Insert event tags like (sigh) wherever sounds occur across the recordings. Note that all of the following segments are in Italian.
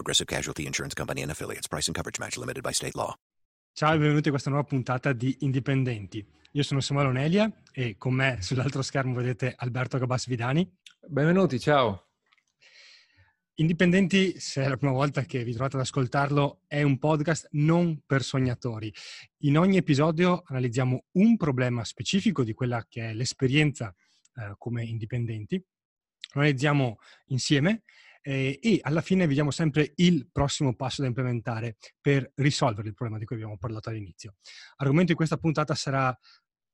Progressive Casualty Insurance Company and Affiliates. Price and coverage match limited by state law. Ciao e benvenuti a questa nuova puntata di Indipendenti. Io sono Samuele Onelia e con me sull'altro schermo vedete Alberto Gabas Vidani. Benvenuti, ciao. Indipendenti, se è la prima volta che vi trovate ad ascoltarlo, è un podcast non per sognatori. In ogni episodio analizziamo un problema specifico di quella che è l'esperienza eh, come indipendenti, lo analizziamo insieme eh, e alla fine vediamo sempre il prossimo passo da implementare per risolvere il problema di cui abbiamo parlato all'inizio. L'argomento di questa puntata sarà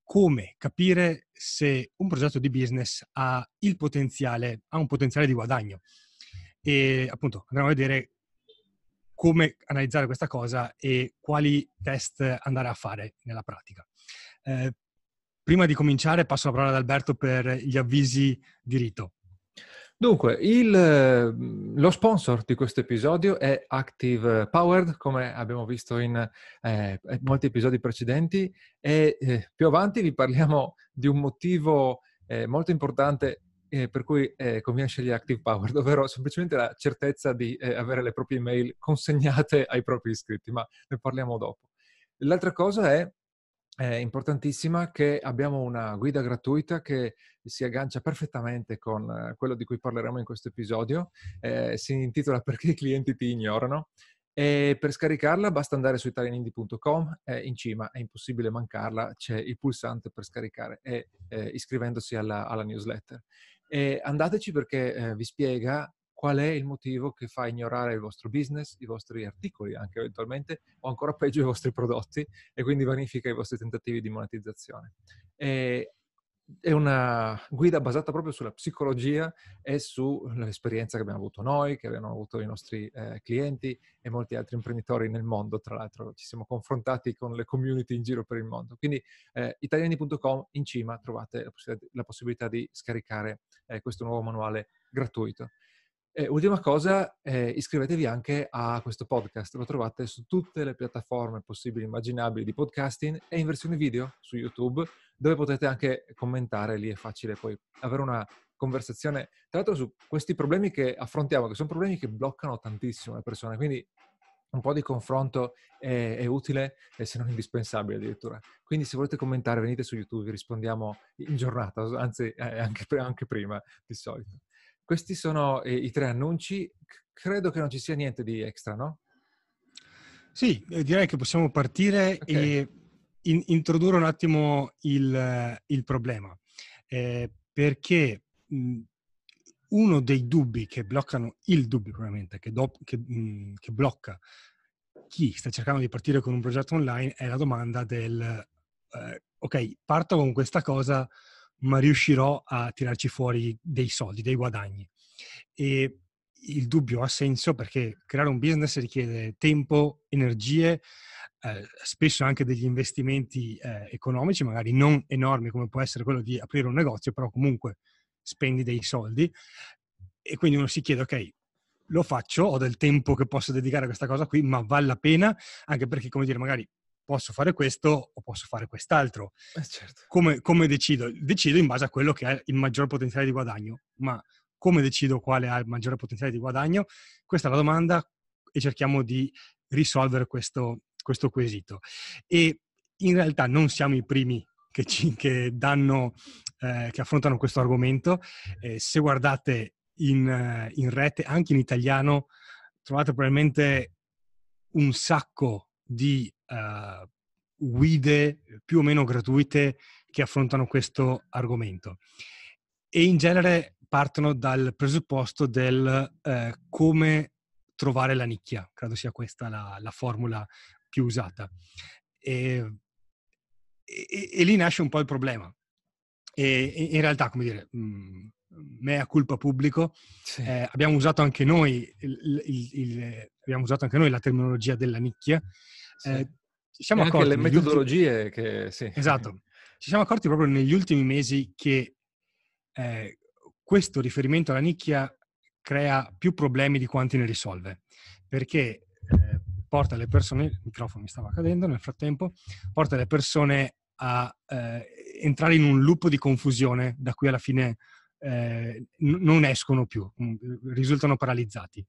come capire se un progetto di business ha potenziale, ha un potenziale di guadagno. E appunto andremo a vedere come analizzare questa cosa e quali test andare a fare nella pratica. Eh, prima di cominciare passo la parola ad Alberto per gli avvisi di rito. Dunque, il, lo sponsor di questo episodio è Active Powered, come abbiamo visto in eh, molti episodi precedenti, e eh, più avanti vi parliamo di un motivo eh, molto importante eh, per cui eh, conviene scegliere Active Powered, ovvero semplicemente la certezza di eh, avere le proprie email consegnate ai propri iscritti, ma ne parliamo dopo. L'altra cosa è è importantissima che abbiamo una guida gratuita che si aggancia perfettamente con quello di cui parleremo in questo episodio. Eh, si intitola Perché i clienti ti ignorano. E per scaricarla basta andare su italianindie.com, eh, in cima è impossibile mancarla, c'è il pulsante per scaricare e eh, iscrivendosi alla, alla, newsletter. E andateci perché eh, vi spiega qual è il motivo che fa ignorare il vostro business, i vostri articoli anche eventualmente, o ancora peggio i vostri prodotti, e quindi vanifica i vostri tentativi di monetizzazione. E è una guida basata proprio sulla psicologia e sull'esperienza che abbiamo avuto noi, che abbiamo avuto i nostri eh, clienti e molti altri imprenditori nel mondo. Tra l'altro ci siamo confrontati con le community in giro per il mondo. Quindi eh, italiani.com in cima trovate la possibilità, di scaricare eh, questo nuovo manuale gratuito. E ultima cosa, eh, iscrivetevi anche a questo podcast, lo trovate su tutte le piattaforme possibili e immaginabili di podcasting e in versione video su YouTube, dove potete anche commentare, lì è facile poi avere una conversazione, tra l'altro su questi problemi che affrontiamo, che sono problemi che bloccano tantissimo le persone, quindi un po' di confronto è, è, utile e se non indispensabile addirittura. Quindi se volete commentare venite su YouTube, vi rispondiamo in giornata, anzi eh, anche, anche prima di solito. Questi sono eh, i tre annunci. Credo che non ci sia niente di extra, no? Sì, eh, direi che possiamo partire okay. e in, introdurre un attimo il, il problema. Eh, perché mh, uno dei dubbi che bloccano, il dubbio probabilmente, che, do, che, mh, che, blocca chi sta cercando di partire con un progetto online è la domanda del, eh, ok, parto con questa cosa, ma riuscirò a tirarci fuori dei soldi, dei guadagni. E il dubbio ha senso perché creare un business richiede tempo, energie, eh, spesso anche degli investimenti eh, economici, magari non enormi come può essere quello di aprire un negozio, però comunque spendi dei soldi e quindi uno si chiede, ok, lo faccio, ho del tempo che posso dedicare a questa cosa qui, ma vale la pena, anche perché, come dire, magari posso fare questo o posso fare quest'altro. Eh certo. come, come, decido? Decido in base a quello che ha il maggior potenziale di guadagno, ma come decido quale ha il maggiore potenziale di guadagno? Questa è la domanda e cerchiamo di risolvere questo, questo quesito. E in realtà non siamo i primi che, ci, che, danno, eh, che affrontano questo argomento. Eh, se guardate in, in rete, anche in italiano, trovate probabilmente un sacco di uh, guide più o meno gratuite che affrontano questo argomento. E in genere partono dal presupposto del uh, come trovare la nicchia, credo sia questa la, la formula più usata. E, e, e, lì nasce un po' il problema. E, e in realtà, come dire, mh, mm, mea culpa pubblico, sì. eh, abbiamo usato anche noi il, il, il, abbiamo usato anche noi la terminologia della nicchia, sì. Eh, ci siamo e accorti... le metodologie ultimi... che... Sì. Esatto. Ci siamo accorti proprio negli ultimi mesi che eh, questo riferimento alla nicchia crea più problemi di quanti ne risolve, perché eh, porta le persone, il microfono mi stava cadendo nel frattempo, porta le persone a eh, entrare in un loop di confusione da cui alla fine eh, n- non escono più, mm, risultano paralizzati.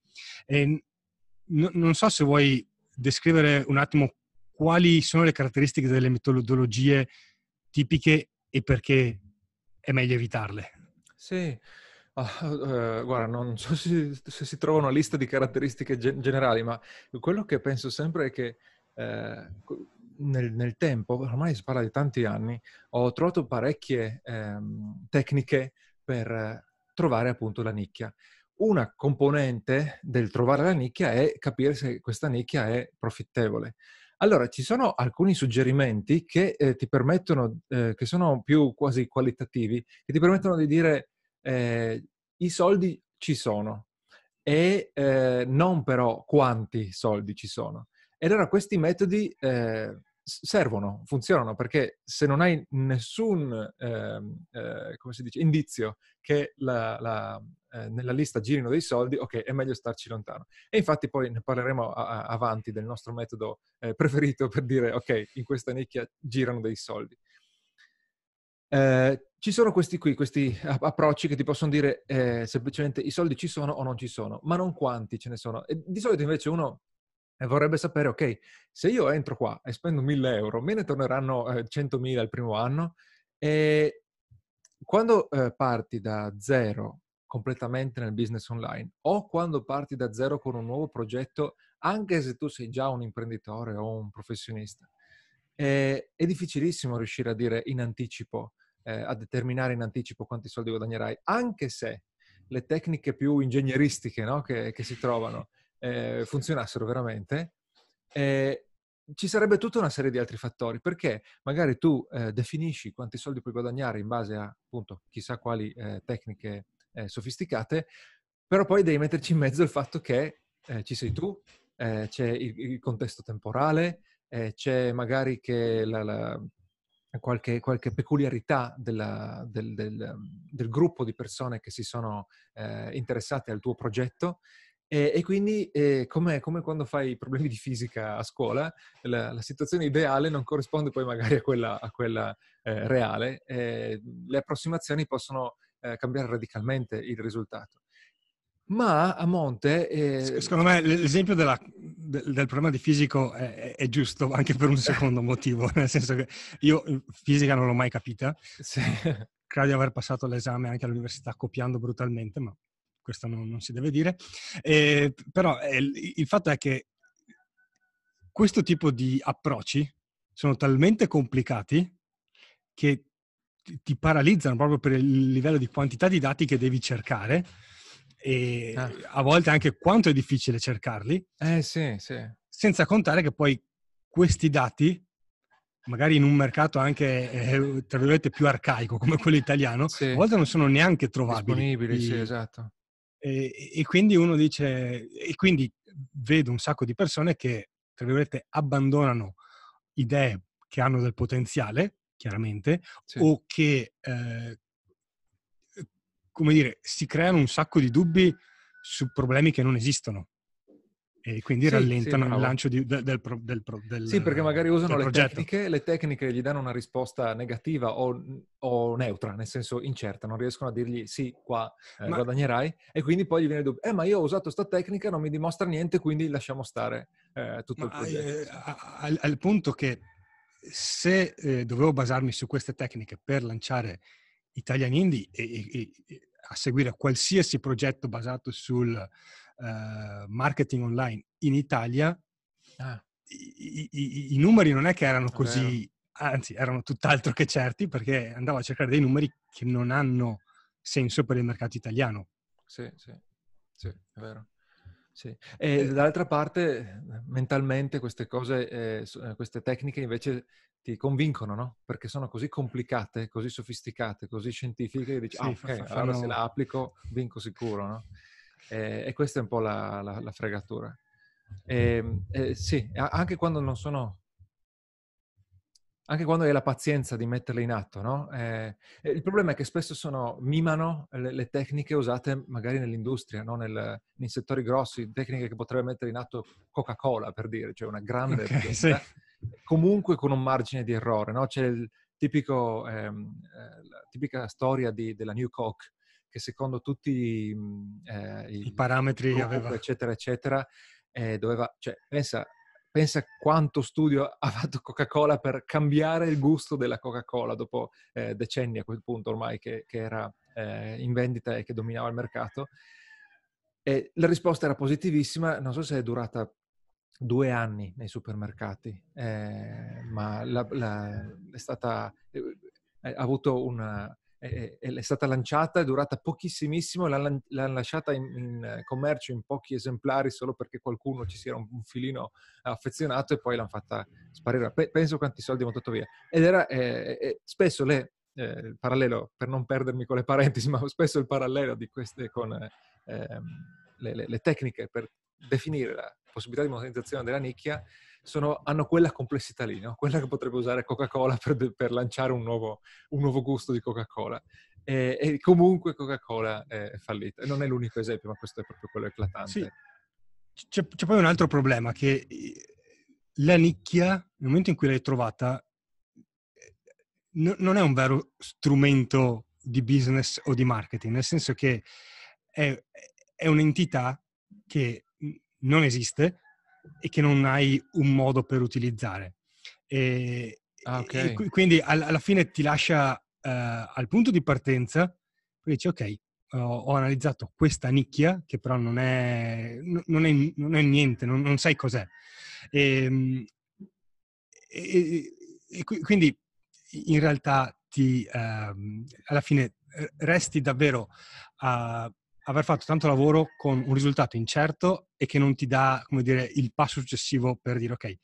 E non so se vuoi descrivere un attimo quali sono le caratteristiche delle metodologie tipiche e perché è meglio evitarle. Sì, Oh, uh, guarda, non so se, se, si trova una lista di caratteristiche gen- generali, ma quello che penso sempre è che eh, nel, nel, tempo, ormai si parla di tanti anni, ho trovato parecchie eh, tecniche per trovare appunto la nicchia. Una componente del trovare la nicchia è capire se questa nicchia è profittevole. Allora, ci sono alcuni suggerimenti che eh, ti permettono, eh, che sono più quasi qualitativi, che ti permettono di dire eh, i soldi ci sono e eh, non però quanti soldi ci sono. Ed allora questi metodi eh, servono, funzionano, perché se non hai nessun ehm, eh, dice, indizio che la, la, eh, nella lista girino dei soldi, ok, è meglio starci lontano. E infatti poi ne parleremo a, a, avanti del nostro metodo eh, preferito per dire, ok, in questa nicchia girano dei soldi. Eh, ci sono questi qui, questi approcci che ti possono dire eh, semplicemente i soldi ci sono o non ci sono, ma non quanti ce ne sono. E di solito invece uno e vorrebbe sapere, ok, se io entro qua e spendo 1000 euro, me ne torneranno eh, 100.000 il primo anno e quando eh, parti da zero completamente nel business online o quando parti da zero con un nuovo progetto, anche se tu sei già un imprenditore o un professionista, eh, è difficilissimo riuscire a dire in anticipo, eh, a determinare in anticipo quanti soldi guadagnerai, anche se le tecniche più ingegneristiche no, che, che si trovano eh, funzionassero veramente, eh, ci sarebbe tutta una serie di altri fattori, perché magari tu eh, definisci quanti soldi puoi guadagnare in base a, appunto, chissà quali eh, tecniche eh, sofisticate, però poi devi metterci in mezzo il fatto che eh, ci sei tu, c'è il, il, contesto temporale, c'è magari che la, la, qualche, qualche, peculiarità della, del, del, del, gruppo di persone che si sono interessate al tuo progetto e, e quindi eh, come, come quando fai problemi di fisica a scuola, la, la, situazione ideale non corrisponde poi magari a quella, a quella eh, reale. Eh, le approssimazioni possono eh, cambiare radicalmente il risultato. Ma a monte... Eh, secondo me l'esempio della, del, del, problema di fisico è, è, giusto anche per un secondo motivo, (laughs) nel senso che io fisica non l'ho mai capita. Sì. Credo di aver passato l'esame anche all'università copiando brutalmente, ma questo non, non si deve dire, eh, però eh, il fatto è che questo tipo di approcci sono talmente complicati che ti paralizzano proprio per il livello di quantità di dati che devi cercare e ah. a volte anche quanto è difficile cercarli. Eh sì, sì. Senza contare che poi questi dati, magari in un mercato anche, eh, tra virgolette, più arcaico come quello italiano, sì. a volte non sono neanche trovabili. Disponibili, sì, esatto. E, e, quindi uno dice, e quindi vedo un sacco di persone che, tra virgolette, abbandonano idee che hanno del potenziale, chiaramente, sì. o che, eh, come dire, si creano un sacco di dubbi su problemi che non esistono e quindi sì, rallentano sì, il lancio di, del, del, del, del, Sì, perché magari usano le tecniche, le tecniche gli danno una risposta negativa o, o, neutra, nel senso incerta, non riescono a dirgli sì, qua eh, ma... guadagnerai e quindi poi gli viene il dubbio, eh ma io ho usato questa tecnica, non mi dimostra niente, quindi lasciamo stare eh, tutto ma, il progetto. Eh, al, al, punto che se eh, dovevo basarmi su queste tecniche per lanciare Italian Indie e, e, e a seguire qualsiasi progetto basato sul uh, marketing online in Italia, ah. i, i, i, numeri non è che erano così, anzi erano tutt'altro che certi perché andavo a cercare dei numeri che non hanno senso per il mercato italiano. Sì, sì, sì, è vero. Sì. E eh, dall'altra parte, mentalmente, queste cose, eh, eh, queste tecniche invece ti convincono, no? Perché sono così complicate, così sofisticate, così scientifiche che dici, sì, ah, ok, fanno... allora se la applico vinco sicuro, no? E, e questa è un po' la, la, la fregatura. E, eh, sì, anche quando non sono anche quando hai la pazienza di metterle in atto, no? Eh, il problema è che spesso sono, mimano le, le tecniche usate magari nell'industria, no? Nel, nei settori grossi, tecniche che potrebbe mettere in atto Coca-Cola, per dire, cioè una grande okay, sì. comunque con un margine di errore, no? C'è il tipico, ehm, eh, la tipica storia di, della New Coke, che secondo tutti eh, i, i, parametri gruppo, aveva... eccetera, eccetera, eh, doveva, cioè, pensa, pensa quanto studio (laughs) ha fatto Coca-Cola per cambiare il gusto della Coca-Cola dopo eh, decenni a quel punto ormai che, che era eh, in vendita e che dominava il mercato. E la risposta era positivissima, non so se è durata due anni nei supermercati, eh, ma la, la, è stata, eh, ha avuto una, è, è, stata lanciata, è durata pochissimissimo, l'hanno, lasciata in, in, commercio in pochi esemplari solo perché qualcuno ci si era un, un filino affezionato e poi l'hanno fatta sparire. Pe- penso quanti soldi hanno buttato via. Ed era eh, eh, spesso le, eh, il parallelo, per non perdermi con le parentesi, (laughs) ma spesso il parallelo di queste con ehm, le, le, le tecniche per definire la possibilità di monetizzazione della nicchia sono, hanno quella complessità lì, no? quella che potrebbe usare Coca-Cola per, per lanciare un nuovo, un nuovo, gusto di Coca-Cola. E, e comunque Coca-Cola è fallita. E non è l'unico esempio, ma questo è proprio quello eclatante. Sì. C'è, c'è, poi un altro problema, che la nicchia, nel momento in cui l'hai trovata, n- non è un vero strumento di business o di marketing, nel senso che è, è un'entità che non esiste, e che non hai un modo per utilizzare. E, ah, okay. e quindi alla fine ti lascia uh, al punto di partenza, poi dici ok, ho, ho analizzato questa nicchia che però non è, non è, non è niente, non, non, sai cos'è. Ehm, e, e, quindi in realtà ti, uh, alla fine resti davvero a aver fatto tanto lavoro con un risultato incerto e che non ti dà, come dire, il passo successivo per dire ok,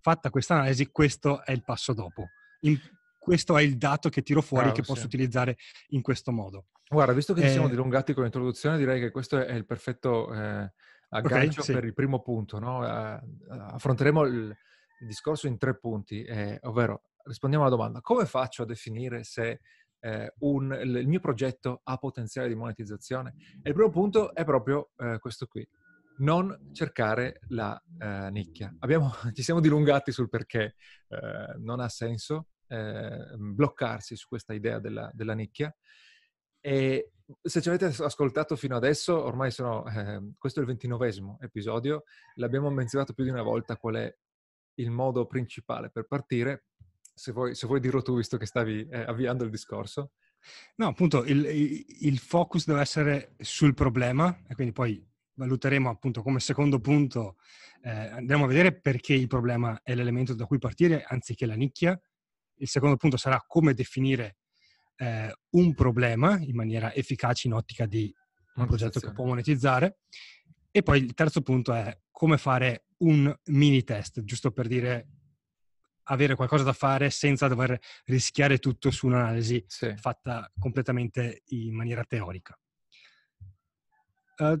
fatta questa analisi, questo è il passo dopo. In, questo è il dato che tiro fuori Bravo, che posso sì. utilizzare in questo modo. Guarda, visto che eh, ci siamo dilungati con l'introduzione, direi che questo è il perfetto eh, aggancio okay, sì. per il primo punto. No? Uh, affronteremo il, il, discorso in tre punti, eh, ovvero rispondiamo alla domanda, come faccio a definire se eh, un, il mio progetto ha potenziale di monetizzazione? E il primo punto è proprio eh, questo qui. Non cercare la eh, nicchia. Abbiamo, (laughs) ci siamo dilungati sul perché eh, non ha senso eh, bloccarsi su questa idea della, della, nicchia. E se ci avete ascoltato fino adesso, ormai sono, eh, questo è il ventinovesimo episodio, l'abbiamo menzionato più di una volta qual è il modo principale per partire, se vuoi, se vuoi dirlo tu, visto che stavi eh, avviando il discorso. No, appunto, il, il, focus deve essere sul problema e quindi poi valuteremo appunto come secondo punto, eh, andremo a vedere perché il problema è l'elemento da cui partire anziché la nicchia. Il secondo punto sarà come definire eh, un problema in maniera efficace in ottica di un progetto che può monetizzare. E poi il terzo punto è come fare un mini test, giusto per dire avere qualcosa da fare senza dover rischiare tutto su un'analisi sì. fatta completamente in maniera teorica. Uh,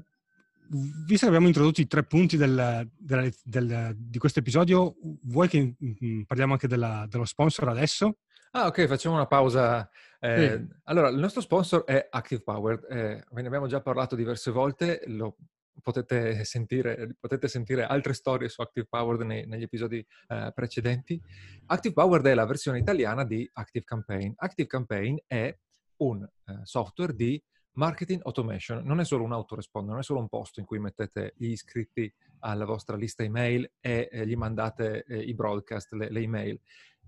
visto che abbiamo introdotto i tre punti del, del, del, di questo episodio, vuoi che mh, parliamo anche della, dello sponsor adesso? Ah, ok, facciamo una pausa. Eh, sì. Allora, il nostro sponsor è Active Power. Eh, ve ne abbiamo già parlato diverse volte, lo potete sentire, potete sentire altre storie su Active Powered nei, negli episodi eh, precedenti. Active Powered è la versione italiana di Active Campaign. Active Campaign è un eh, software di marketing automation. Non è solo un autoresponder, non è solo un posto in cui mettete gli iscritti alla vostra lista email e eh, gli mandate eh, i broadcast, le, le email.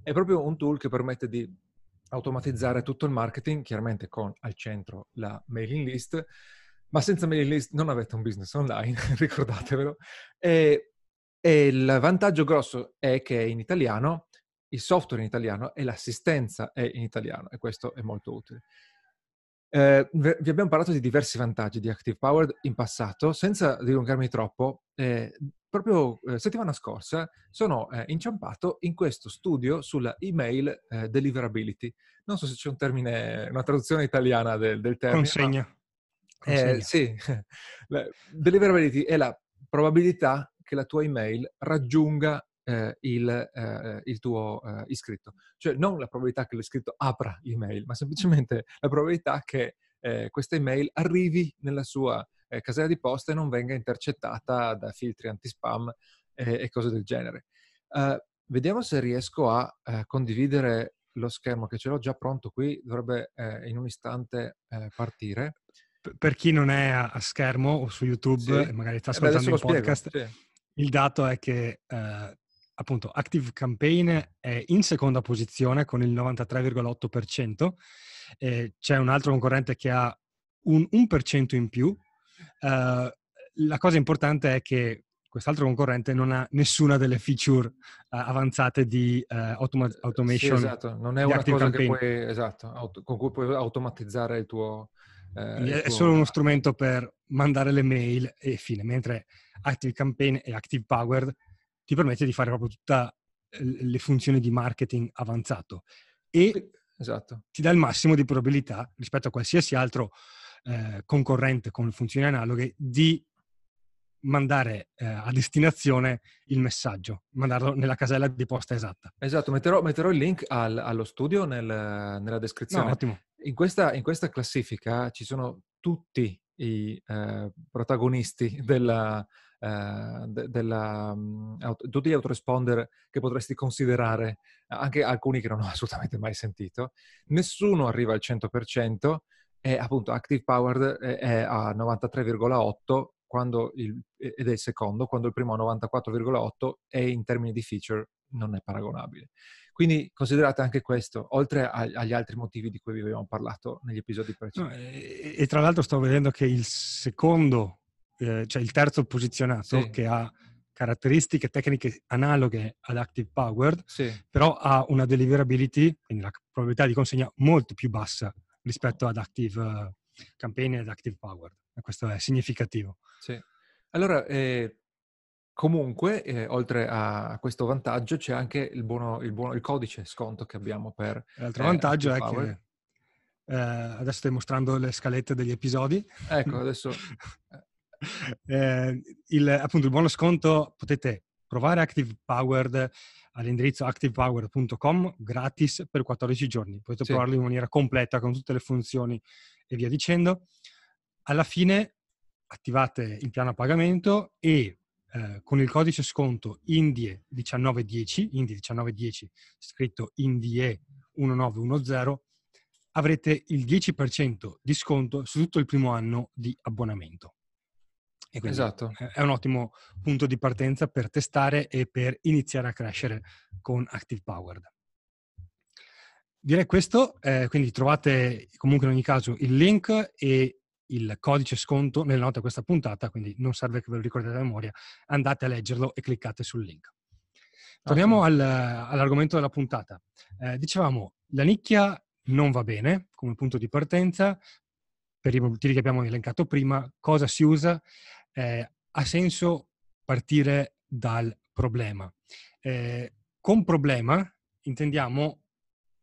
È proprio un tool che permette di automatizzare tutto il marketing, chiaramente con al centro la mailing list, ma senza mailing list non avete un business online, (laughs) ricordatevelo. E, e, il vantaggio grosso è che in italiano, il software in italiano e l'assistenza è in italiano e questo è molto utile. Eh, vi abbiamo parlato di diversi vantaggi di Active Powered in passato, senza dilungarmi troppo. Eh, proprio eh, settimana scorsa sono eh, inciampato in questo studio sulla email eh, deliverability. Non so se c'è un termine, una traduzione italiana del, del termine. Consegna. Eh, sì, (laughs) la deliverability è la probabilità che la tua email raggiunga eh, il, eh, il, tuo eh, iscritto. Cioè non la probabilità che l'iscritto apra l'email, ma semplicemente la probabilità che eh, questa email arrivi nella sua eh, casella di posta e non venga intercettata da filtri anti-spam e cose del genere. Vediamo se riesco a condividere lo schermo che ce l'ho già pronto qui, dovrebbe in un istante partire per chi non è a, schermo o su YouTube sì. e magari sta ascoltando il podcast, sì. il dato è che eh, appunto Active Campaign è in seconda posizione con il 93,8%, eh, c'è un altro concorrente che ha un 1% in più. Uh, la cosa importante è che quest'altro concorrente non ha nessuna delle feature uh, avanzate di uh, automa- automation. Sì, esatto, non è una cosa puoi, esatto, auto- con cui puoi automatizzare il tuo... Eh, è solo uno strumento per mandare le mail e fine, mentre Active Campaign e Active Powered ti permette di fare proprio tutte le funzioni di marketing avanzato e esatto. ti dà il massimo di probabilità rispetto a qualsiasi altro eh, concorrente con funzioni analoghe di mandare eh, a destinazione il messaggio, mandarlo nella casella di posta esatta. Esatto, metterò, metterò il link al, allo studio nel, nella descrizione. No, ottimo. In questa, in questa, classifica ci sono tutti i eh, protagonisti della, eh, de, della, um, tutti gli autoresponder che potresti considerare, anche alcuni che non ho (laughs) assolutamente mai sentito. Nessuno arriva al 100% e appunto Active Powered è a 93,8 il, ed è il secondo, quando il primo a 94,8 e in termini di feature non è paragonabile. Quindi considerate anche questo, oltre agli altri motivi di cui vi abbiamo parlato negli episodi precedenti. No, e, e, tra l'altro sto vedendo che il secondo eh, cioè il terzo posizionato sì. che ha caratteristiche tecniche analoghe ad Active Powered, sì. però ha una deliverability, quindi la probabilità di consegna molto più bassa rispetto ad Active uh, Campaign ed Active Powered. E questo è significativo. Sì. Allora, eh, comunque, eh, oltre a questo vantaggio, c'è anche il, buono, il, buono, il codice sconto che abbiamo per... L'altro vantaggio Active è che... Eh, adesso stai mostrando le scalette degli episodi. Ecco, (laughs) adesso eh, il, appunto il buono sconto potete provare Active Powered all'indirizzo activepower.com gratis per 14 giorni. Potete sì. provarlo in maniera completa con tutte le funzioni e via dicendo. Alla fine attivate il piano a pagamento e eh, con il codice sconto INDIE1910, INDIE1910 scritto INDIE1910, avrete il 10% di sconto su tutto il primo anno di abbonamento. E esatto. È un ottimo punto di partenza per testare e per iniziare a crescere con Active Powered. Direi questo, eh, quindi trovate comunque in ogni caso il link e il codice sconto nelle note di questa puntata, quindi non serve che ve lo ricordiate a memoria, andate a leggerlo e cliccate sul link. Torniamo okay. al, all'argomento della puntata. Eh, dicevamo, la nicchia non va bene come punto di partenza, per i motivi che abbiamo elencato prima, cosa si usa? eh, ha senso partire dal problema. Eh, con problema intendiamo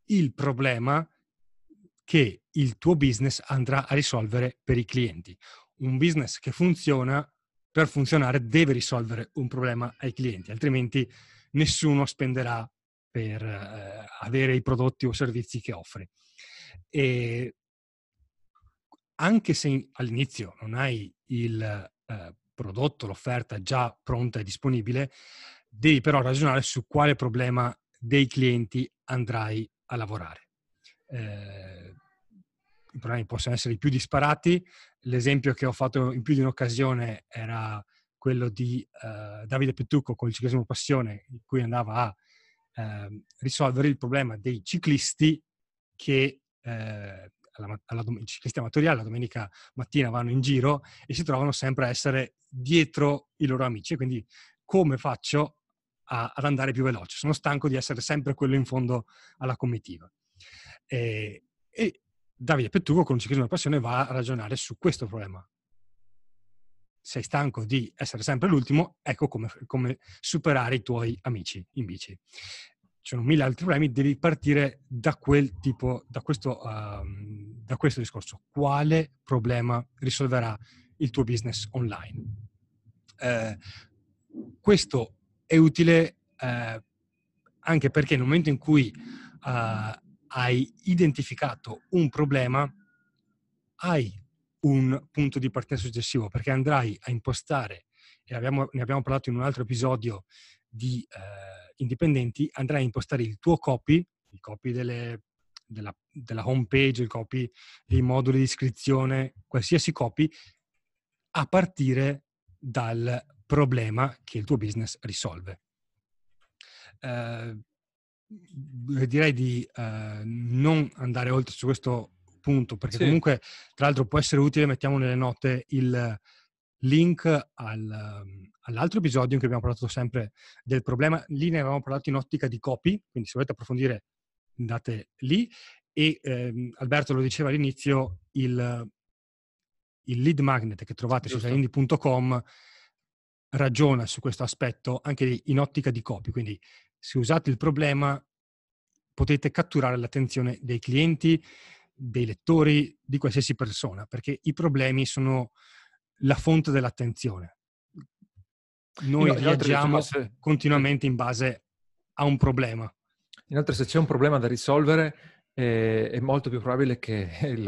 il problema che il tuo business andrà a risolvere per i clienti. Un business che funziona, per funzionare, deve risolvere un problema ai clienti, altrimenti nessuno spenderà per eh, avere i prodotti o servizi che offre. E anche se all'inizio non hai il eh, prodotto, l'offerta già pronta e disponibile, devi però ragionare su quale problema dei clienti andrai a lavorare. Eh, Problemi possono essere i più disparati. L'esempio che ho fatto in più di un'occasione era quello di eh, Davide Pettucco con il ciclismo passione, in cui andava a eh, risolvere il problema dei ciclisti che eh, alla, alla, i ciclisti amatoriali la domenica mattina vanno in giro e si trovano sempre a essere dietro i loro amici. Quindi come faccio a, ad andare più veloce? Sono stanco di essere sempre quello in fondo alla comitiva. E, e Davide Pettugo con il ciclismo di passione va a ragionare su questo problema. Sei stanco di essere sempre l'ultimo, ecco come, come superare i tuoi amici in bici ci sono mille altri problemi, devi partire da quel tipo, da questo, um, da questo discorso. Quale problema risolverà il tuo business online? Eh, questo è utile eh, anche perché nel momento in cui eh, hai identificato un problema, hai un punto di partenza successivo perché andrai a impostare, e abbiamo, ne abbiamo parlato in un altro episodio di eh, indipendenti, andrai a impostare il tuo copy, il copy delle, della, della home page, il copy dei moduli di iscrizione, qualsiasi copy, a partire dal problema che il tuo business risolve. Eh, direi di eh, non andare oltre su questo punto, perché sì. comunque, tra l'altro, può essere utile, mettiamo nelle note il link al, all'altro episodio in cui abbiamo parlato sempre del problema. Lì ne avevamo parlato in ottica di copy, quindi se volete approfondire andate lì. E ehm, Alberto lo diceva all'inizio, il, il lead magnet che trovate Giusto. su salindi.com ragiona su questo aspetto anche in ottica di copy, quindi se usate il problema potete catturare l'attenzione dei clienti, dei lettori, di qualsiasi persona, perché i problemi sono la fonte dell'attenzione. Noi reagiamo continuamente in base a un problema. Inoltre, se c'è un problema da risolvere, eh, è molto più probabile che il,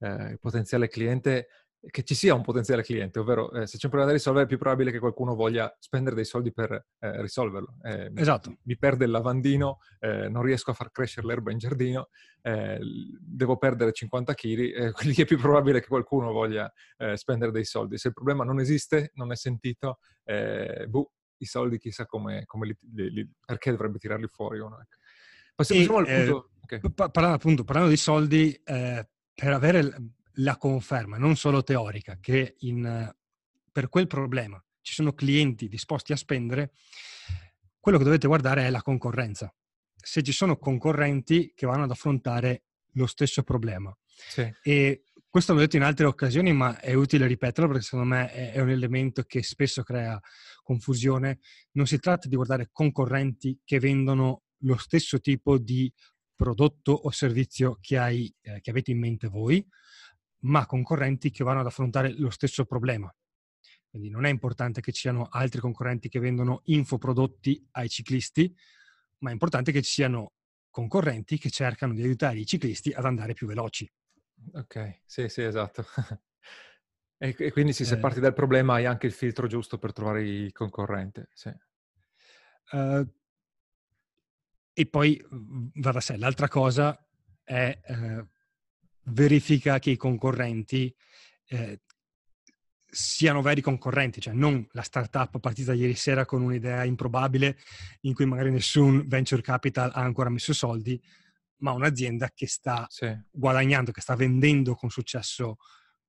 eh, il potenziale cliente che ci sia un potenziale cliente, ovvero eh, se c'è un problema da risolvere è più probabile che qualcuno voglia spendere dei soldi per eh, risolverlo. Eh, esatto. Mi, mi, perde il lavandino, eh, non riesco a far crescere l'erba in giardino, eh, devo perdere 50 kg, (laughs) quindi è più probabile che qualcuno voglia eh, spendere dei soldi. Se il problema non esiste, non è sentito, boh, i soldi chissà come, come li, li, li, perché dovrebbe tirarli fuori uno. Ecco. Passiamo al punto... Okay. Parlando, appunto, parlando di soldi, per avere la conferma, non solo teorica, che in, per quel problema ci sono clienti disposti a spendere, quello che dovete guardare è la concorrenza. Se ci sono concorrenti che vanno ad affrontare lo stesso problema. Sì. E questo l'ho detto in altre occasioni, ma è utile ripeterlo perché secondo me è un elemento che spesso crea confusione. Non si tratta di guardare concorrenti che vendono lo stesso tipo di prodotto o servizio che, hai, eh, che avete in mente voi, ma concorrenti che vanno ad affrontare lo stesso problema. Quindi non è importante che ci siano altri concorrenti che vendono infoprodotti ai ciclisti, ma è importante che ci siano concorrenti che cercano di aiutare i ciclisti ad andare più veloci. Ok, sì, sì, esatto. (laughs) e, e, quindi sì, se eh, parti dal problema hai anche il filtro giusto per trovare il concorrente. Sì. Uh, e poi va da sé. L'altra cosa è uh, verifica che i concorrenti eh, siano veri concorrenti, cioè non la startup partita ieri sera con un'idea improbabile in cui magari nessun venture capital ha ancora messo soldi, ma un'azienda che sta sì. guadagnando, che sta vendendo con successo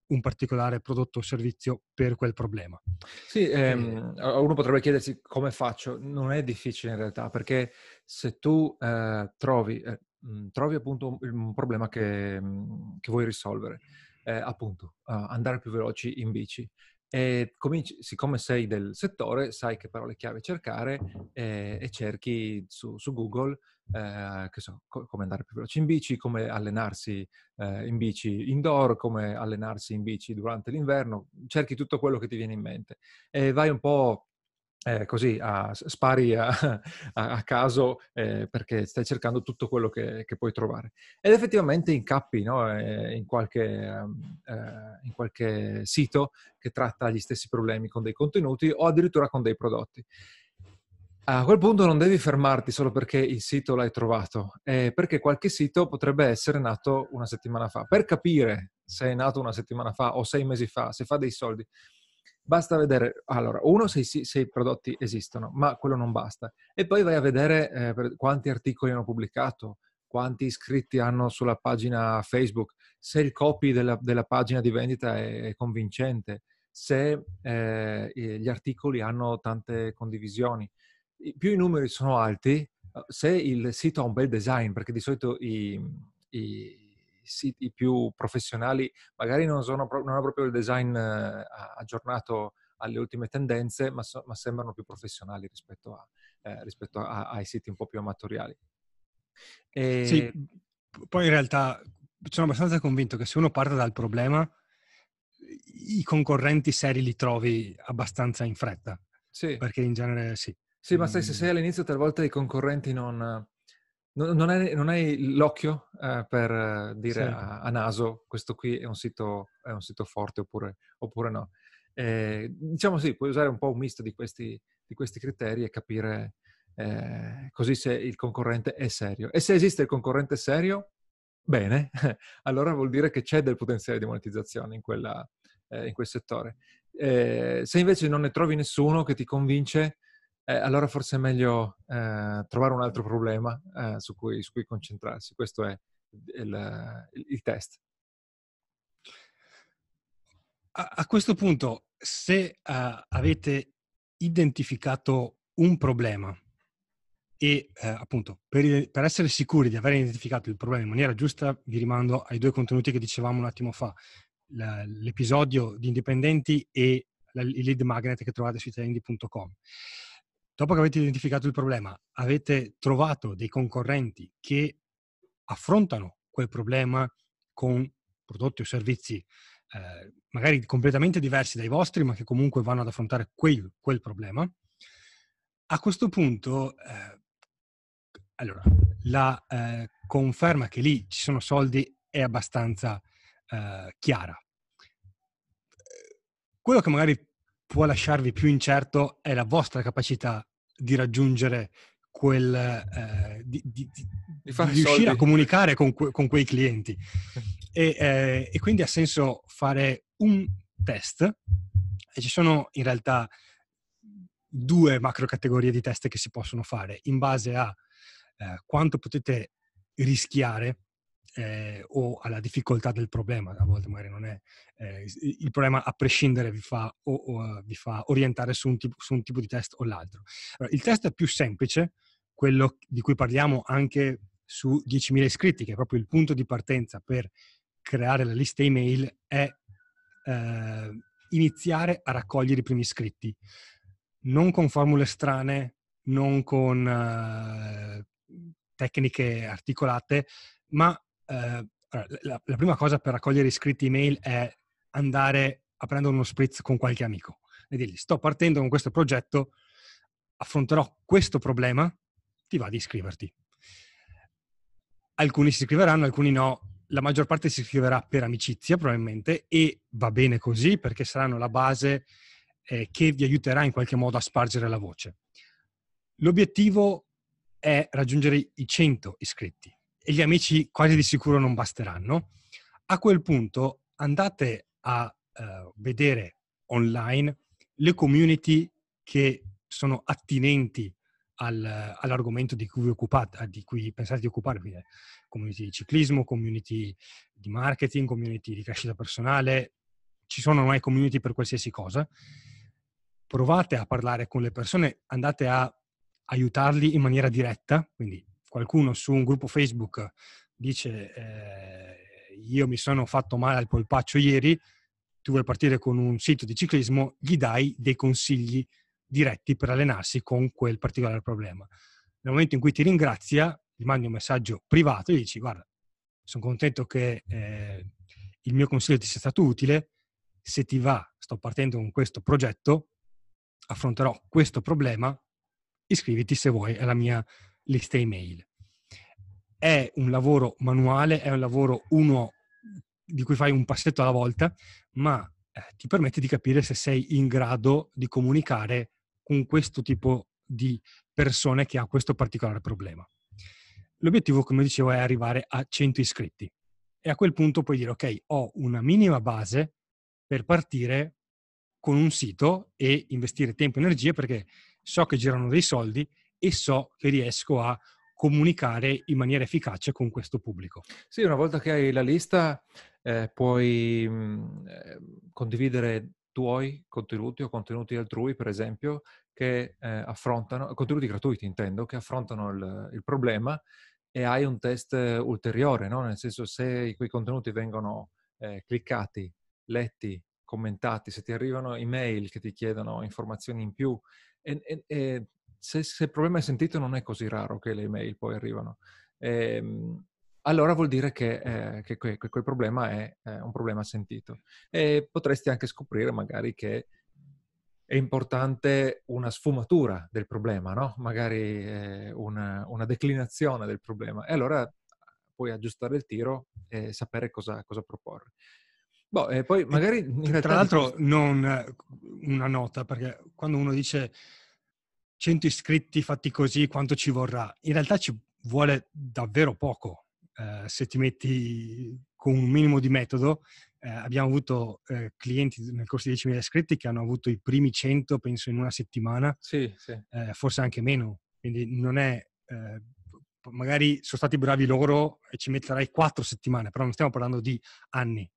un particolare prodotto o servizio per quel problema. Sì, ehm, uno potrebbe chiedersi come faccio. Non è difficile in realtà, perché se tu eh, trovi, eh, Mhmm, trovi appunto un, problema che, mhmm, che vuoi risolvere, eh, appunto andare più veloci in bici. E cominci, siccome sei del settore, sai che parole chiave cercare eh, e cerchi su, su Google, eh, so, co- come andare più veloci in bici, come allenarsi eh, in bici indoor, come allenarsi in bici durante l'inverno, cerchi tutto quello che ti viene in mente e vai un po' eh, così a, spari a, (laughs) a, a caso eh, perché stai cercando tutto quello che, che, puoi trovare. Ed effettivamente incappi no? eh, in, qualche, ehm, eh, in, qualche, sito che tratta gli stessi problemi con dei contenuti o addirittura con dei prodotti. A quel punto non devi fermarti solo perché il sito l'hai trovato, eh, perché qualche sito potrebbe essere nato una settimana fa. Per capire se è nato una settimana fa o sei mesi fa, se fa dei soldi, Basta vedere, allora, uno, se, se, i prodotti esistono, ma quello non basta. E poi vai a vedere eh, quanti articoli hanno pubblicato, quanti iscritti hanno sulla pagina Facebook, se il copy della, della pagina di vendita è, convincente, se eh, gli articoli hanno tante condivisioni. Più i numeri sono alti, se il sito ha un bel design, perché di solito i, i siti più professionali magari non, sono, non hanno proprio il design eh, aggiornato alle ultime tendenze, ma, so, ma sembrano più professionali rispetto, a, eh, rispetto a, ai siti un po' più amatoriali. E... Sì, poi in realtà sono abbastanza convinto che se uno parte dal problema, i concorrenti seri li trovi abbastanza in fretta. Sì. Perché in genere sì. Sì, ma sai, se sei all'inizio talvolta i concorrenti non, non, non, hai, non hai, l'occhio eh, per dire sì. a, a, naso questo qui è un sito, è un sito forte oppure, oppure no. Eh, diciamo sì, puoi usare un po' un misto di questi, di questi criteri e capire eh, così se il concorrente è serio. E se esiste il concorrente serio, bene, (laughs) allora vuol dire che c'è del potenziale di monetizzazione in, quella, eh, in quel settore. Eh, se invece non ne trovi nessuno che ti convince, eh, allora forse è meglio eh, trovare un altro problema eh, su cui, su, cui, concentrarsi. Questo è il, il, test. A, a, questo punto, se uh, avete identificato un problema e eh, appunto per, per, essere sicuri di aver identificato il problema in maniera giusta vi rimando ai due contenuti che dicevamo un attimo fa l'episodio di indipendenti e il lead magnet che trovate su italiandi.com dopo che avete identificato il problema avete trovato dei concorrenti che affrontano quel problema con prodotti o servizi eh, magari completamente diversi dai vostri ma che comunque vanno ad affrontare quel, quel problema a questo punto eh, allora, la eh, conferma che lì ci sono soldi è abbastanza eh, chiara. Quello che magari può lasciarvi più incerto è la vostra capacità di raggiungere quel... Eh, di, di, di, di riuscire soldi. a comunicare con, que, con quei clienti. (laughs) E, eh, e quindi ha senso fare un test e ci sono in realtà due macro categorie di test che si possono fare in base a eh, quanto potete rischiare eh, o alla difficoltà del problema, a volte magari non è eh, il problema a prescindere vi fa, o, o, vi fa orientare su un, tipo, su un, tipo, di test o l'altro. Allora, il test più semplice, quello di cui parliamo anche su 10.000 iscritti, che è proprio il punto di partenza per creare la lista email, è eh, iniziare a raccogliere i primi iscritti, non con formule strane, non con uh, tecniche articolate, ma eh, la, la, prima cosa per raccogliere iscritti email è andare a prendere uno spritz con qualche amico e dirgli sto partendo con questo progetto, affronterò questo problema, ti va di iscriverti. Alcuni si iscriveranno, alcuni no. La maggior parte si iscriverà per amicizia probabilmente e va bene così perché saranno la base eh, che vi aiuterà in qualche modo a spargere la voce. L'obiettivo è raggiungere i 100 iscritti e gli amici quasi di sicuro non basteranno. A quel punto andate a uh, vedere online le community che sono attinenti al, all'argomento di cui occupate, di cui pensate di occuparvi, community di ciclismo, community di marketing, community di crescita personale, ci sono ormai community per qualsiasi cosa. Provate a parlare con le persone, andate a aiutarli in maniera diretta, quindi qualcuno su un gruppo Facebook dice eh, io mi sono fatto male al polpaccio ieri, tu vuoi partire con un sito di ciclismo, gli dai dei consigli diretti per allenarsi con quel particolare problema. Nel momento in cui ti ringrazia, gli mandi un messaggio privato e dici guarda, sono contento che eh, il mio consiglio ti sia stato utile, se ti va, sto partendo con questo progetto, affronterò questo problema, iscriviti se vuoi alla mia lista email. È un lavoro manuale, è un lavoro uno di cui fai un passetto alla volta, ma eh, ti permette di capire se sei in grado di comunicare con questo tipo di persone che ha questo particolare problema. L'obiettivo, come dicevo, è arrivare a 100 iscritti e a quel punto puoi dire, ok, ho una minima base per partire con un sito e investire tempo e energie perché so che girano dei soldi e so che riesco a comunicare in maniera efficace con questo pubblico. Sì, una volta che hai la lista eh, puoi mh, mm, eh, condividere tuoi contenuti o contenuti altrui, per esempio, che eh, affrontano, contenuti gratuiti intendo, che affrontano il, il problema e hai un test ulteriore, no? nel senso se quei contenuti vengono eh, cliccati, letti, commentati, se ti arrivano email che ti chiedono informazioni in più e, e, e se, se, il problema è sentito non è così raro che le email poi arrivano. Ehm, allora vuol dire che, eh, che, que, che, quel problema è eh, un problema sentito. E potresti anche scoprire magari che è importante una sfumatura del problema, no? magari eh, una, una, declinazione del problema. E allora puoi aggiustare il tiro e sapere cosa, cosa proporre. Boh, e poi magari... Tra l'altro, non una nota, perché quando uno dice 100 iscritti fatti così, quanto ci vorrà? In realtà ci vuole davvero poco. Eh, se ti metti con un minimo di metodo, eh, abbiamo avuto eh, clienti nel corso di 10.000 iscritti che hanno avuto i primi 100, penso, in una settimana, sì, sì. Eh, forse anche meno. Quindi non è... Eh, magari sono stati bravi loro e ci metterai quattro settimane, però non stiamo parlando di anni.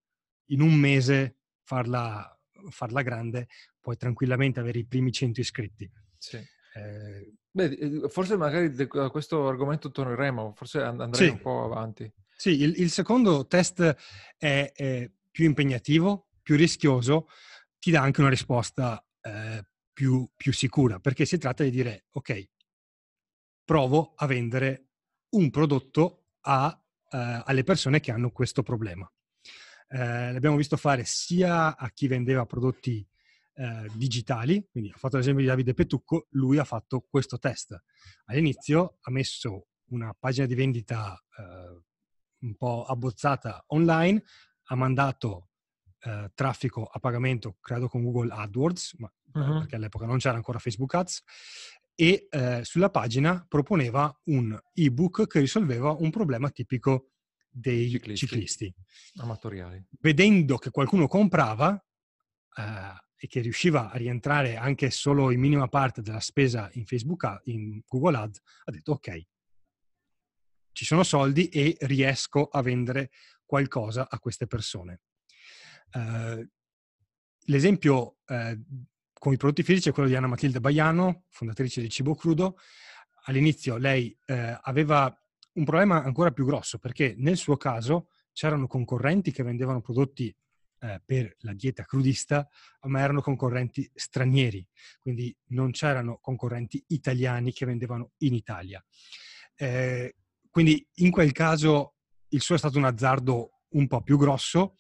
In un mese farla, farla grande, puoi tranquillamente avere i primi 100 iscritti. Sì. Eh, Beh, forse magari a questo argomento torneremo, forse andremo sì. un po' avanti. Sì, il, il secondo test è, è, più impegnativo, più rischioso, ti dà anche una risposta eh, più, più sicura, perché si tratta di dire, ok, provo a vendere un prodotto a, uh, alle persone che hanno questo problema. Uh, l'abbiamo visto fare sia a chi vendeva prodotti uh, digitali, quindi ho fatto l'esempio di Davide Petucco, lui ha fatto questo test. All'inizio ha messo una pagina di vendita un po' abbozzata online, ha mandato traffico a pagamento, credo con Google AdWords, ma, uh-huh. perché all'epoca non c'era ancora Facebook Ads, e eh, sulla pagina proponeva un ebook che risolveva un problema tipico dei ciclisti, ciclisti. amatoriali. Vedendo che qualcuno comprava eh, e che riusciva a rientrare anche solo in minima parte della spesa in Facebook, in Google Ads, ha detto ok, ci sono soldi e riesco a vendere qualcosa a queste persone. Uh, l'esempio uh, con i prodotti fisici è quello di Anna Matilde Baiano, fondatrice di Cibo Crudo. All'inizio lei eh, aveva un problema ancora più grosso perché nel suo caso c'erano concorrenti che vendevano prodotti eh, per la dieta crudista, ma erano concorrenti stranieri, quindi non c'erano concorrenti italiani che vendevano in Italia. Eh, quindi in quel caso il suo è stato un azzardo un po' più grosso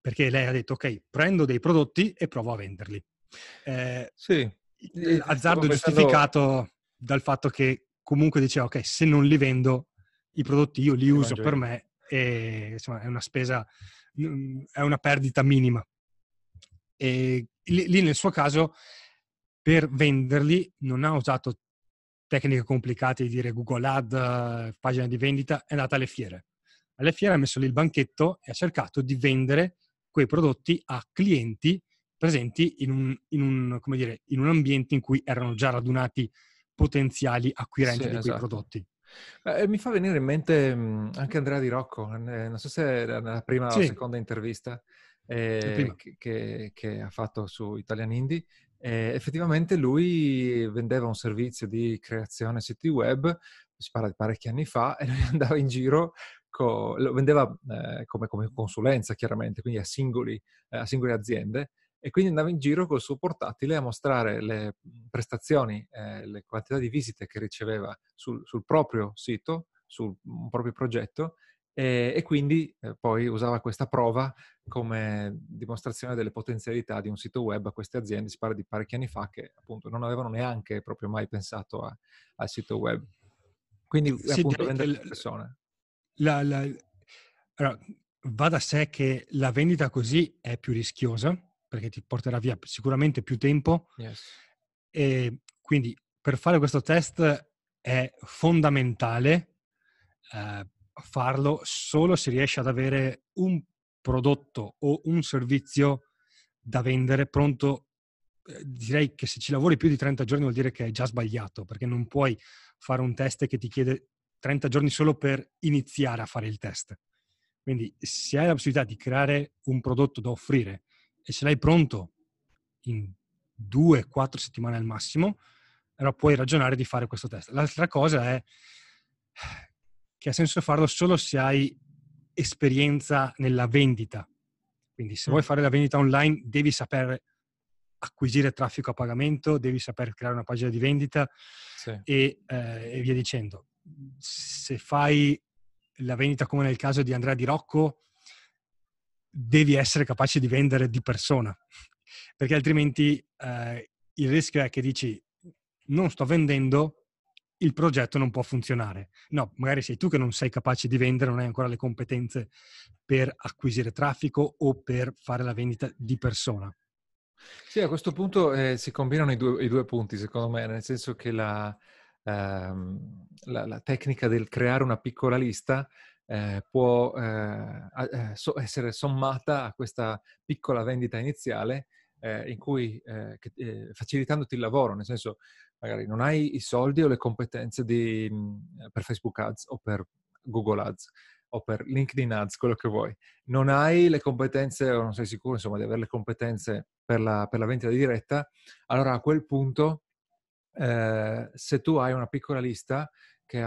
perché lei ha detto ok, prendo dei prodotti e provo a venderli. Eh, sì. L'azzardo giustificato dal fatto che comunque diceva ok, se non li vendo, i prodotti io li Ti uso per me e insomma è una spesa, mm, è una perdita minima. E lì, lì nel suo caso, per venderli, non ha usato tecniche complicate di dire Google Ad, pagina di vendita, è andata alle fiere. Alle fiere ha messo lì il banchetto e ha cercato di vendere quei prodotti a clienti presenti in un, in un, dire, in un ambiente in cui erano già radunati potenziali acquirenti sì, di quei esatto. prodotti. Eh, mi fa venire in mente mh, anche Andrea Di Rocco, eh, non so se era nella prima sì. o seconda intervista eh, che, che, ha fatto su Italian Indie. Effettivamente lui vendeva un servizio di creazione siti web, si parla di parecchi anni fa, (laughs) e lui andava in giro co- lo vendeva eh, come, come, consulenza chiaramente, quindi a, singoli, eh, a singole aziende e quindi andava in giro col suo portatile a mostrare le mhmm, prestazioni, eh, le quantità di visite che riceveva sul, sul proprio sito, sul proprio progetto e, e quindi eh, poi usava questa prova come dimostrazione delle potenzialità di un sito web a queste aziende. Si parla di parecchi anni fa che appunto non avevano neanche proprio mai pensato a, al sito web. Quindi sì, appunto vendere le persone. La, la, allora, va da sé che la vendita così è più rischiosa perché ti porterà via sicuramente più tempo. Yes. E quindi per fare questo test è fondamentale eh, farlo solo se riesci ad avere un prodotto o un servizio da vendere pronto. Eh, direi che se ci lavori più di 30 giorni vuol dire che è già sbagliato, perché non puoi fare un test che ti chiede 30 giorni solo per iniziare a fare il test. Quindi se hai la possibilità di creare un prodotto da offrire e ce l'hai pronto in due, quattro settimane al massimo, allora puoi ragionare di fare questo test. L'altra cosa è che ha senso farlo solo se hai esperienza nella vendita. Quindi se mm. vuoi fare la vendita online devi saper acquisire traffico a pagamento, devi saper creare una pagina di vendita sì. e, eh, e, via dicendo. Se fai la vendita come nel caso di Andrea Di Rocco, devi essere capace di vendere di persona. perché altrimenti eh, il rischio è che dici non sto vendendo, il progetto non può funzionare. No, magari sei tu che non sei capace di vendere, non hai ancora le competenze per acquisire traffico o per fare la vendita di persona. Sì, a questo punto eh, si combinano i due, i due, punti, secondo me, nel senso che la, ehm, la, la tecnica del creare una piccola lista eh, può eh, eh, so, essere sommata a questa piccola vendita iniziale eh, in cui, eh, che, facilitandoti il lavoro, nel senso magari non hai i soldi o le competenze di, mh, per Facebook Ads o per Google Ads o per LinkedIn Ads, quello che vuoi. Non hai le competenze o non sei sicuro insomma di avere le competenze per la, per la vendita diretta, allora a quel punto eh, se tu hai una piccola lista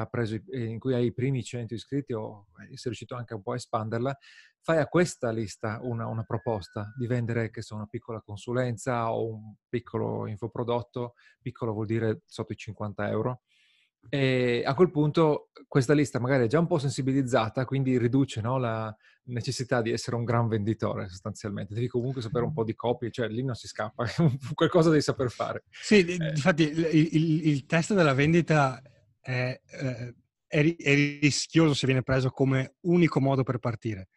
preso, in cui hai i primi 100 iscritti o sei riuscito anche un po' a espanderla, fai a questa lista una, una proposta di vendere che sia una piccola consulenza o un piccolo infoprodotto, piccolo vuol dire sotto i 50 euro, e a quel punto questa lista magari è già un po' sensibilizzata, quindi riduce no, la necessità di essere un gran venditore sostanzialmente. Devi comunque sapere un po' di copie, cioè lì non si scappa, (laughs) qualcosa devi saper fare. Sì, eh. infatti il, il, il, test della vendita è, eh, è, è, rischioso se viene preso come unico modo per partire.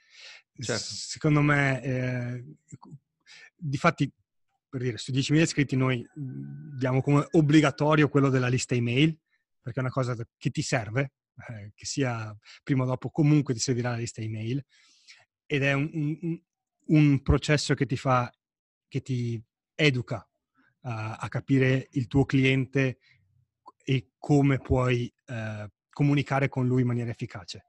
Certo. Secondo me, eh, difatti, per dire, su 10.000 iscritti noi diamo come obbligatorio quello della lista email, perché è una cosa che ti serve, eh, che sia prima o dopo comunque ti servirà la lista email ed è un, un, un processo che ti fa, che ti educa a, a capire il tuo cliente e come puoi eh, comunicare con lui in maniera efficace.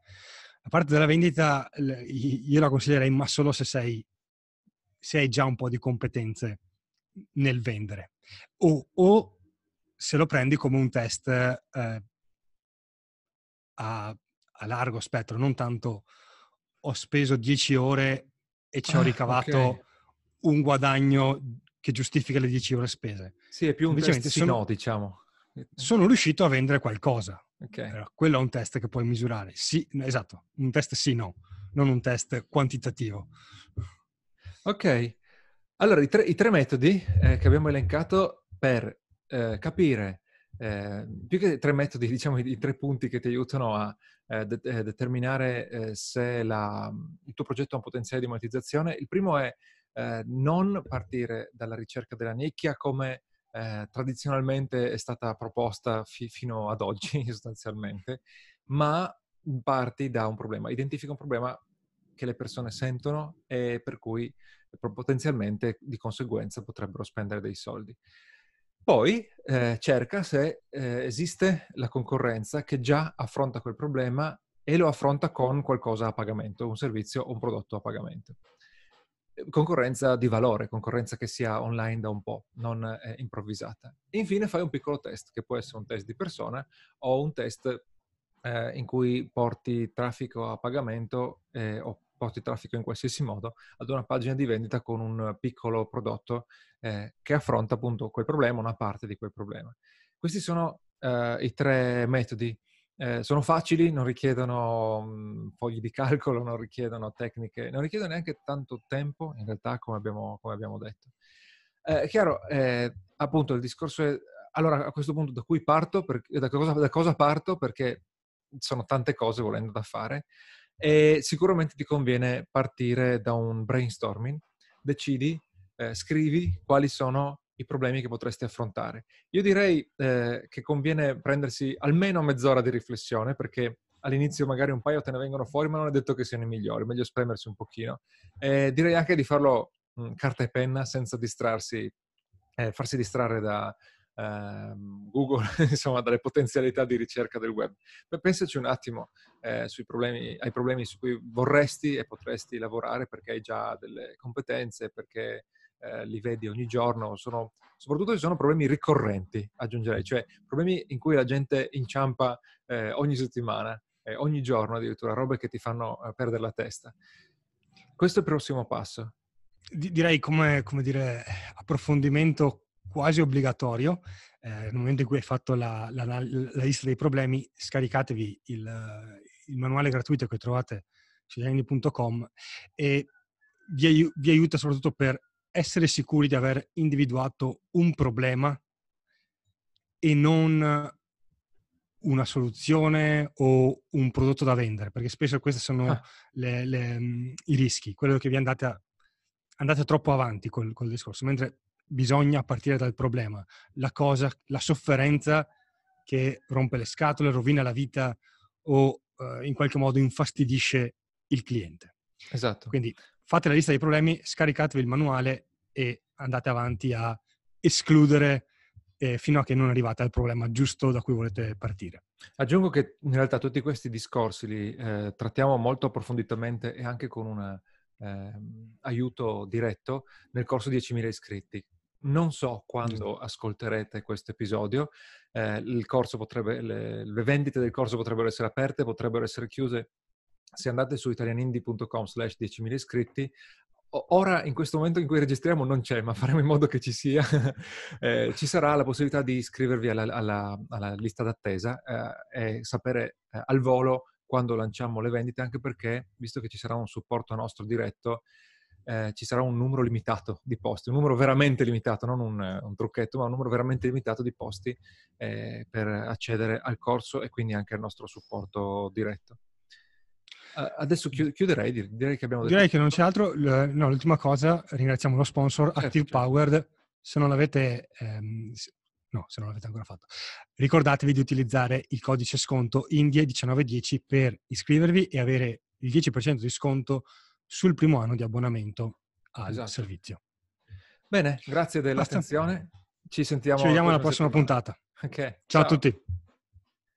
La parte della vendita io la consiglierei, ma solo se sei se hai già un po' di competenze nel vendere o, o se lo prendi come un test eh, a, a, largo spettro, non tanto ho speso 10 ore e ci ho ah, ricavato okay. un guadagno che giustifica le 10 ore spese. Sì, è più un test sì sono, no, diciamo. Sono riuscito a vendere qualcosa. Okay. Allora, quello è un test che puoi misurare. Sì, esatto, un test sì, no, non un test quantitativo. Ok, allora i tre, i tre metodi eh, che abbiamo elencato per eh, capire eh, più che tre metodi, (laughs) diciamo i, tre punti che ti aiutano a eh, de- eh, determinare eh, se la, il tuo progetto ha un potenziale di monetizzazione. Il primo è non partire dalla ricerca della nicchia come tradizionalmente è stata proposta fi- fino ad oggi (laughs) sostanzialmente, ma parti da un problema, identifica un problema che le persone sentono e per cui potenzialmente di conseguenza potrebbero spendere dei soldi. Poi eh, cerca se eh, esiste la concorrenza che già affronta quel problema e lo affronta con qualcosa a pagamento, un servizio o un prodotto a pagamento. Concorrenza di valore, concorrenza che sia online da un po', non eh, improvvisata. E infine fai un piccolo test, che può essere un test di persona o un test eh, in cui porti traffico a pagamento eh, o porti traffico in qualsiasi modo ad una pagina di vendita con un piccolo prodotto eh, che affronta appunto quel problema, una parte di quel problema. Questi sono eh, i tre metodi. Eh, sono facili, non richiedono mh, mm, fogli di calcolo, non richiedono tecniche, non richiedono neanche tanto tempo, in realtà, come abbiamo, come abbiamo detto. Eh, chiaro, eh, appunto, il discorso è... Allora, a questo punto, da cui parto? Per, da, cosa, da cosa parto? Perché sono tante cose volendo da fare. E sicuramente ti conviene partire da un brainstorming, decidi, eh, scrivi quali sono i problemi che potresti affrontare. Io direi eh, che conviene prendersi almeno mezz'ora di riflessione perché all'inizio magari un paio te ne vengono fuori, ma non è detto che siano i migliori, meglio spremersi un pochino. Eh, direi anche di farlo mh, carta e penna senza distrarsi, eh, farsi distrarre da, Ehm, Google, (laughs) insomma, dalle potenzialità di ricerca del web. Beh, pensaci un attimo eh, problemi, ai problemi su cui vorresti e potresti lavorare perché hai già delle competenze, perché eh, li vedi ogni giorno, sono, soprattutto se sono problemi ricorrenti, aggiungerei, cioè problemi in cui la gente inciampa eh, ogni settimana, ogni giorno addirittura, robe che ti fanno eh, perdere la testa. Questo è il prossimo passo. Direi come, come dire, approfondimento quasi obbligatorio. Eh, nel momento in cui hai fatto la, la, la lista dei problemi, scaricatevi il, il, manuale gratuito che trovate su e vi, vi, aiuta soprattutto per essere sicuri di aver individuato un problema e non una soluzione o un prodotto da vendere, perché spesso questi sono ah. le, le, mm, i rischi, quello che vi andate, a, andate troppo avanti col, col, discorso, mentre bisogna partire dal problema, la cosa, la sofferenza che rompe le scatole, rovina la vita o uh, in qualche modo infastidisce il cliente. Esatto. Quindi fate la lista dei problemi, scaricatevi il manuale e andate avanti a escludere eh, fino a che non arrivate al problema giusto da cui volete partire. Aggiungo che in realtà tutti questi discorsi li eh, trattiamo molto approfonditamente e anche con un eh, aiuto diretto nel corso 10.000 iscritti. Non so quando ascolterete questo episodio, eh, il corso potrebbe, le, le vendite del corso potrebbero essere aperte, potrebbero essere chiuse se andate su italianindie.com slash 10.000 iscritti, ora in questo momento in cui registriamo non c'è, ma faremo in modo che ci sia, (laughs) eh, ci sarà la possibilità di iscrivervi alla, alla, alla lista d'attesa eh, e sapere eh, al volo quando lanciamo le vendite, anche perché, visto che ci sarà un supporto nostro diretto, eh, ci sarà un numero limitato di posti, un numero veramente limitato, non un, un trucchetto, ma un numero veramente limitato di posti eh, per accedere al corso e quindi anche al nostro supporto diretto. Adesso chiuderei, direi che abbiamo detto. Direi che non c'è altro. No, l'ultima cosa, ringraziamo lo sponsor certo, Active certo. Powered. Se non l'avete, ehm, no, se non l'avete ancora fatto, ricordatevi di utilizzare il codice sconto INDIE1910 per iscrivervi e avere il 10% di sconto sul primo anno di abbonamento al esatto. servizio. Bene, grazie dell'attenzione. Ci sentiamo. Ci vediamo alla prossima settimana. puntata. Okay. Ciao, Ciao a tutti.